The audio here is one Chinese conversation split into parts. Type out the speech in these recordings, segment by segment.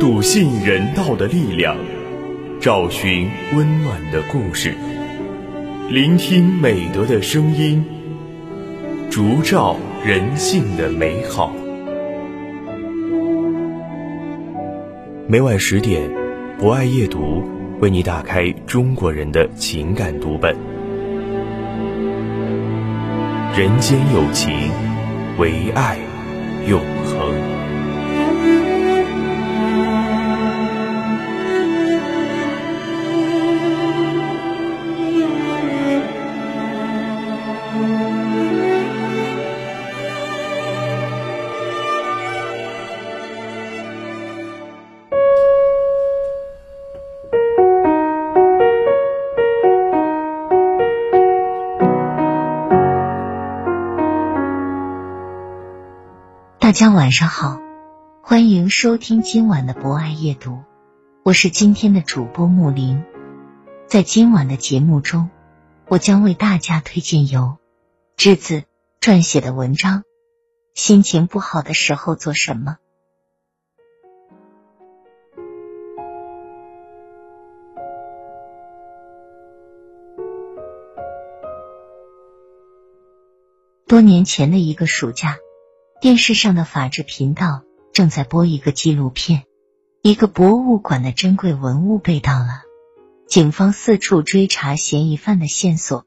笃信人道的力量，找寻温暖的故事，聆听美德的声音，烛照人性的美好。每晚十点，博爱夜读为你打开中国人的情感读本。人间有情，唯爱永恒。大家晚上好，欢迎收听今晚的博爱夜读，我是今天的主播木林。在今晚的节目中，我将为大家推荐由栀子撰写的文章《心情不好的时候做什么》。多年前的一个暑假。电视上的法制频道正在播一个纪录片，一个博物馆的珍贵文物被盗了，警方四处追查嫌疑犯的线索，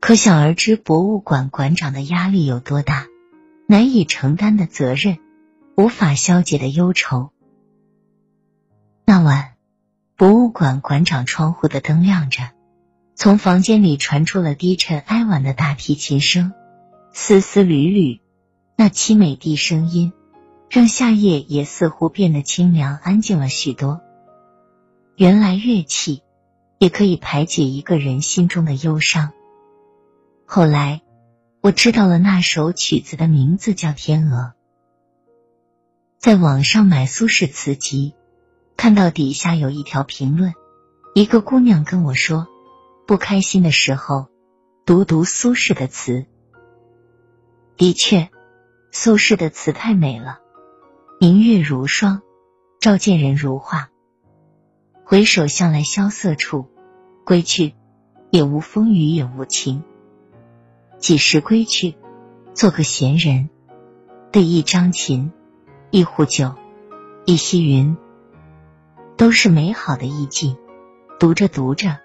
可想而知博物馆馆长的压力有多大，难以承担的责任，无法消解的忧愁。那晚，博物馆馆长窗户的灯亮着，从房间里传出了低沉哀婉的大提琴声，丝丝缕缕。那凄美的声音，让夏夜也似乎变得清凉安静了许多。原来乐器也可以排解一个人心中的忧伤。后来我知道了那首曲子的名字叫《天鹅》。在网上买苏轼词集，看到底下有一条评论，一个姑娘跟我说：“不开心的时候，读读苏轼的词。”的确。苏轼的词太美了，明月如霜，照见人如画。回首向来萧瑟处，归去，也无风雨也无晴。几时归去，做个闲人，对一张琴，一壶酒，一溪云，都是美好的意境。读着读着，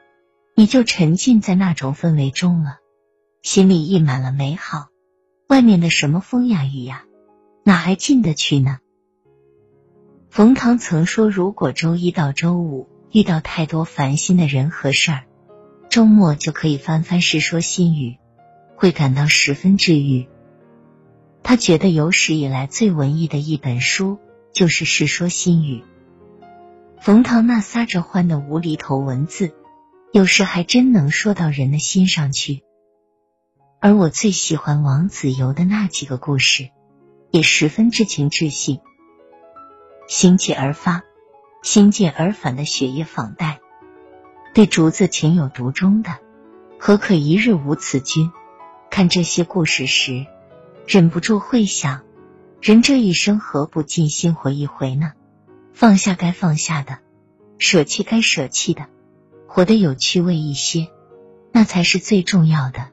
你就沉浸在那种氛围中了，心里溢满了美好。外面的什么风呀雨呀，哪还进得去呢？冯唐曾说，如果周一到周五遇到太多烦心的人和事儿，周末就可以翻翻《世说新语》，会感到十分治愈。他觉得有史以来最文艺的一本书就是《世说新语》。冯唐那撒着欢的无厘头文字，有时还真能说到人的心上去。而我最喜欢王子猷的那几个故事，也十分至情至性。心急而发，心悸而返的血液访带，对竹子情有独钟的，何可一日无此君？看这些故事时，忍不住会想：人这一生何不尽心活一回呢？放下该放下的，舍弃该舍弃的，活得有趣味一些，那才是最重要的。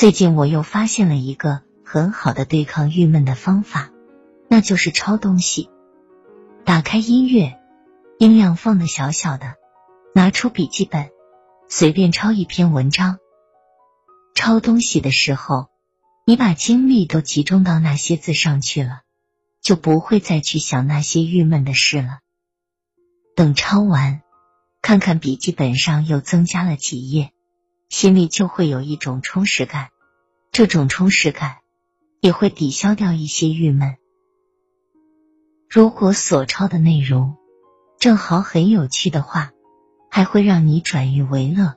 最近我又发现了一个很好的对抗郁闷的方法，那就是抄东西。打开音乐，音量放的小小的，拿出笔记本，随便抄一篇文章。抄东西的时候，你把精力都集中到那些字上去了，就不会再去想那些郁闷的事了。等抄完，看看笔记本上又增加了几页。心里就会有一种充实感，这种充实感也会抵消掉一些郁闷。如果所抄的内容正好很有趣的话，还会让你转郁为乐。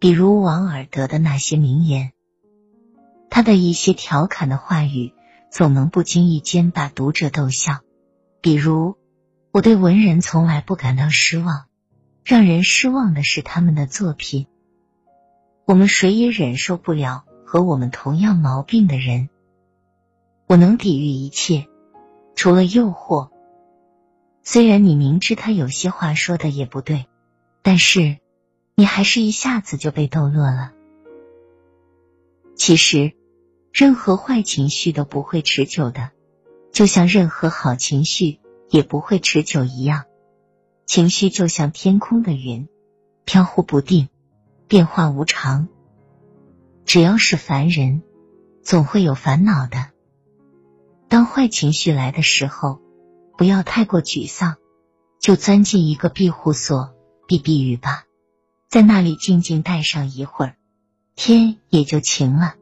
比如王尔德的那些名言，他的一些调侃的话语，总能不经意间把读者逗笑。比如，我对文人从来不感到失望。让人失望的是他们的作品。我们谁也忍受不了和我们同样毛病的人。我能抵御一切，除了诱惑。虽然你明知他有些话说的也不对，但是你还是一下子就被逗乐了。其实，任何坏情绪都不会持久的，就像任何好情绪也不会持久一样。情绪就像天空的云，飘忽不定，变化无常。只要是凡人，总会有烦恼的。当坏情绪来的时候，不要太过沮丧，就钻进一个庇护所避避雨吧，在那里静静待上一会儿，天也就晴了。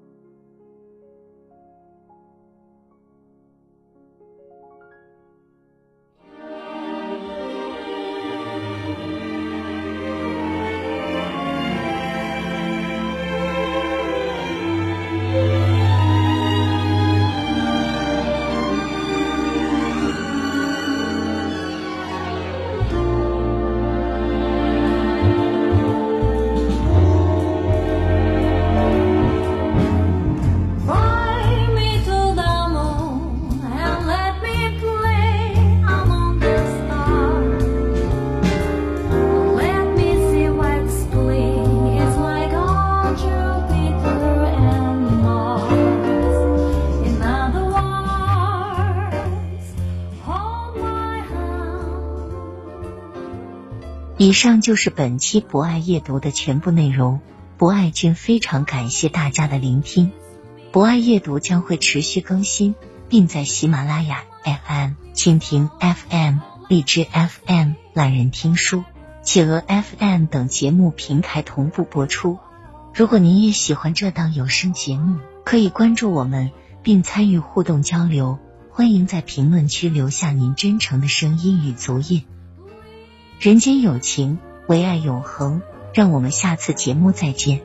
以上就是本期博爱阅读的全部内容。博爱君非常感谢大家的聆听。博爱阅读将会持续更新，并在喜马拉雅 FM、蜻蜓 FM、荔枝 FM、懒人听书、企鹅 FM 等节目平台同步播出。如果您也喜欢这档有声节目，可以关注我们并参与互动交流。欢迎在评论区留下您真诚的声音与足印。人间有情，唯爱永恒。让我们下次节目再见。